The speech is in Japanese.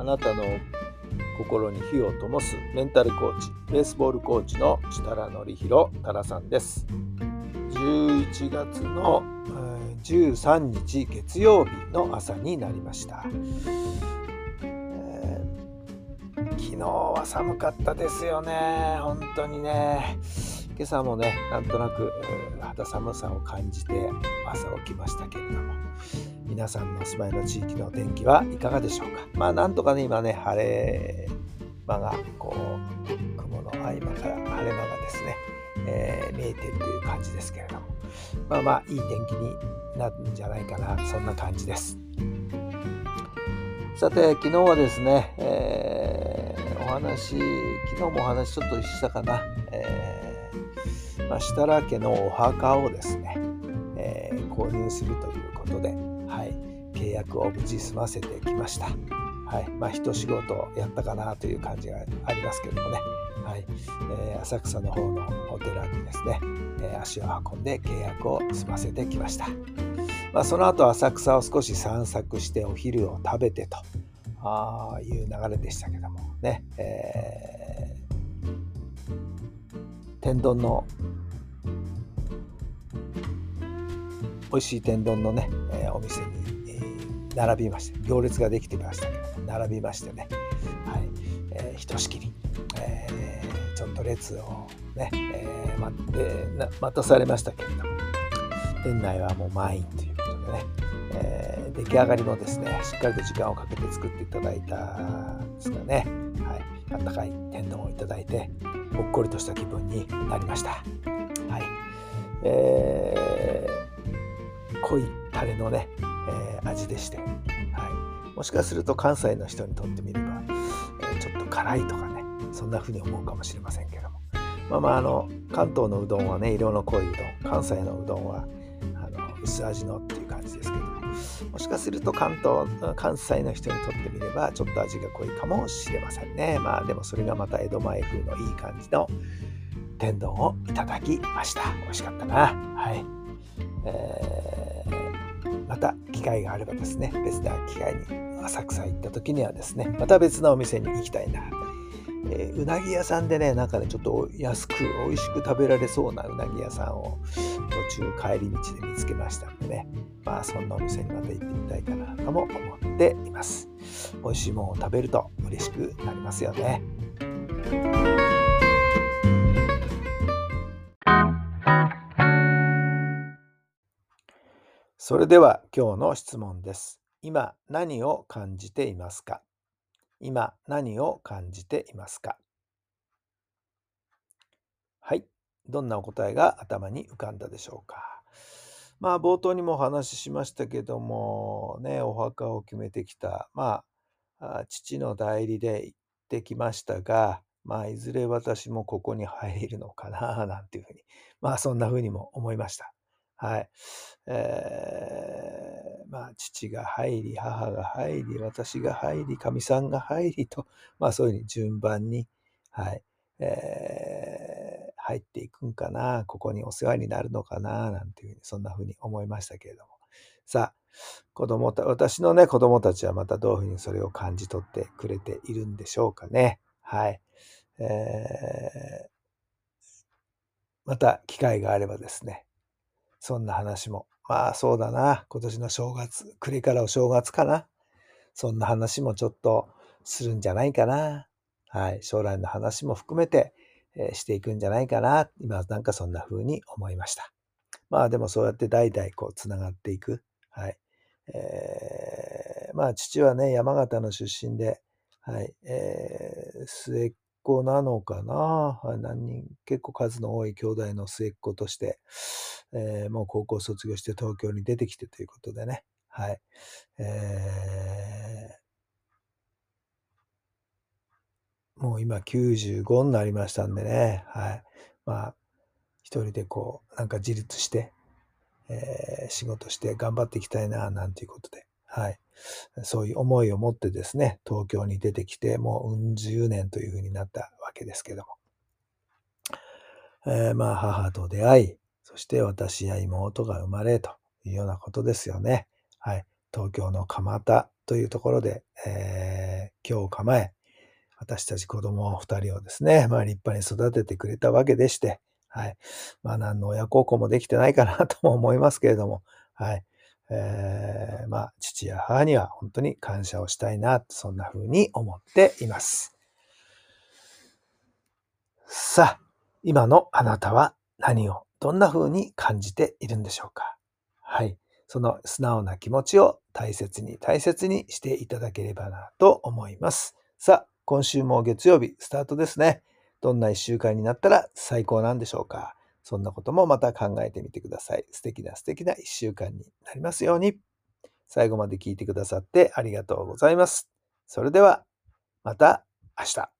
あなたの心に火を灯すメンタルコーチベースボールコーチの設楽則弘太良さんです。11月のえ13日月曜日の朝になりました、えー昨日は寒かったですよね。本当にね。今朝もねなんとなくえー肌寒さを感じて朝起きましたけれども。皆さんのお住まいの地域のお天気はいかがでしょうか？まあなんとかね今ね晴れ間がこう雲の合間から晴れ間がですね、えー見えているという感じですけれども。まあまあいい天気になるんじゃないかなそんな感じです。さて昨日はですね、えーお話昨日もお話ちょっとしたかな、えーまあ、設楽家のお墓をですね、え購入するということで、はい、契約を無事済ませてきました。はい、まあ一仕事やったかなという感じがありますけどもね、はい。えー浅草の方のお寺にですね、えー足を運んで契約を済ませてきました。まあ、その後浅草を少し散策してお昼を食べてとあいう流れでしたけどもね、えー天丼の美味しい天丼のね、えお店に、え並びまして行列ができてましたけど並びましてね、はい。えーひとしきり、えーちょっと列をね、えー待って待たされましたけれども店内はもう満員ということでね、えー出来上がりもですねしっかりと時間をかけて作っていただいたんですかね、はい、あったかい天丼をいただいてほっこりとした気分になりました。はい。えー濃いタレのね、えー味でして、はい、もしかすると関西の人にとってみれば、えーちょっと辛いとかねそんな風に思うかもしれませんけども。まあまああの関東のうどんはね色の濃いうどん関西のうどんはあの薄味のっていう感じですけど。もしかすると関東関西の人にとってみればちょっと味が濃いかもしれませんね。まあでもそれがまた江戸前風のいい感じの天丼をいただきました。美味しかったな。はい、えーた機会があればですね別な機会に浅草行った時にはですねまた別なお店に行きたいな、えーうなぎ屋さんでねなんかねちょっと安く美味しく食べられそうなうなぎ屋さんを途中帰り道で見つけましたのでね。まあそんなお店にまた行ってみたいかなとも思っています。美味しいものを食べると嬉しくなりますよね。それでは今日の質問です。今何を感じていますか？今何を感じていますか？はい。どんなお答えが頭に浮かんだでしょうか？まあ冒頭にもお話ししましたけどもね、お墓を決めてきた、まあ、父の代理で行ってきましたが、まあいずれ私もここに入るのかななんていうふうに、まあそんなふうにも思いました。はい。えーまあ、父が入り、母が入り、私が入り、かみさんが入りと、まあ、そういうふうに順番に、はい、えー入っていくんかな、ここにお世話になるのかな、なんていうふうに、そんなふうに思いましたけれども。さあ、子供た、私のね、子供たちはまたどういうふうにそれを感じ取ってくれているんでしょうかね。はい。えーまた機会があればですね、そんな話も。まあそうだな。今年の正月、暮れからお正月かな。そんな話もちょっとするんじゃないかな。はい。将来の話も含めて、えーしていくんじゃないかな。今なんかそんな風に思いました。まあでもそうやって代々こうつながっていく。はい。えーまあ父はね、山形の出身で、はい。えー末っ子なのかな。何人、結構数の多い兄弟の末っ子として、えーもう高校卒業して東京に出てきてということでね。はい。えーもう今95になりましたんでね、はい。まあ、一人でこう、なんか自立して、えー、仕事して頑張っていきたいな、なんていうことで、はい。そういう思いを持ってですね、東京に出てきて、もううん十年というふうになったわけですけども。えー、まあ、母と出会い、そして私や妹が生まれというようなことですよね。はい。東京の蒲田というところで、えー、今日構え、私たち子供二人をですね、まあ立派に育ててくれたわけでして、はい。まあ何の親孝行もできてないかなとも思いますけれども、はい。えー、まあ父や母には本当に感謝をしたいな、そんな風に思っています。さあ、今のあなたは何をどんな風に感じているんでしょうか？はい。その素直な気持ちを大切に大切にしていただければなと思います。さあ、今週も月曜日スタートですね。どんな一週間になったら最高なんでしょうか？そんなこともまた考えてみてください。素敵な素敵な一週間になりますように。最後まで聞いてくださってありがとうございます。それでは、また明日。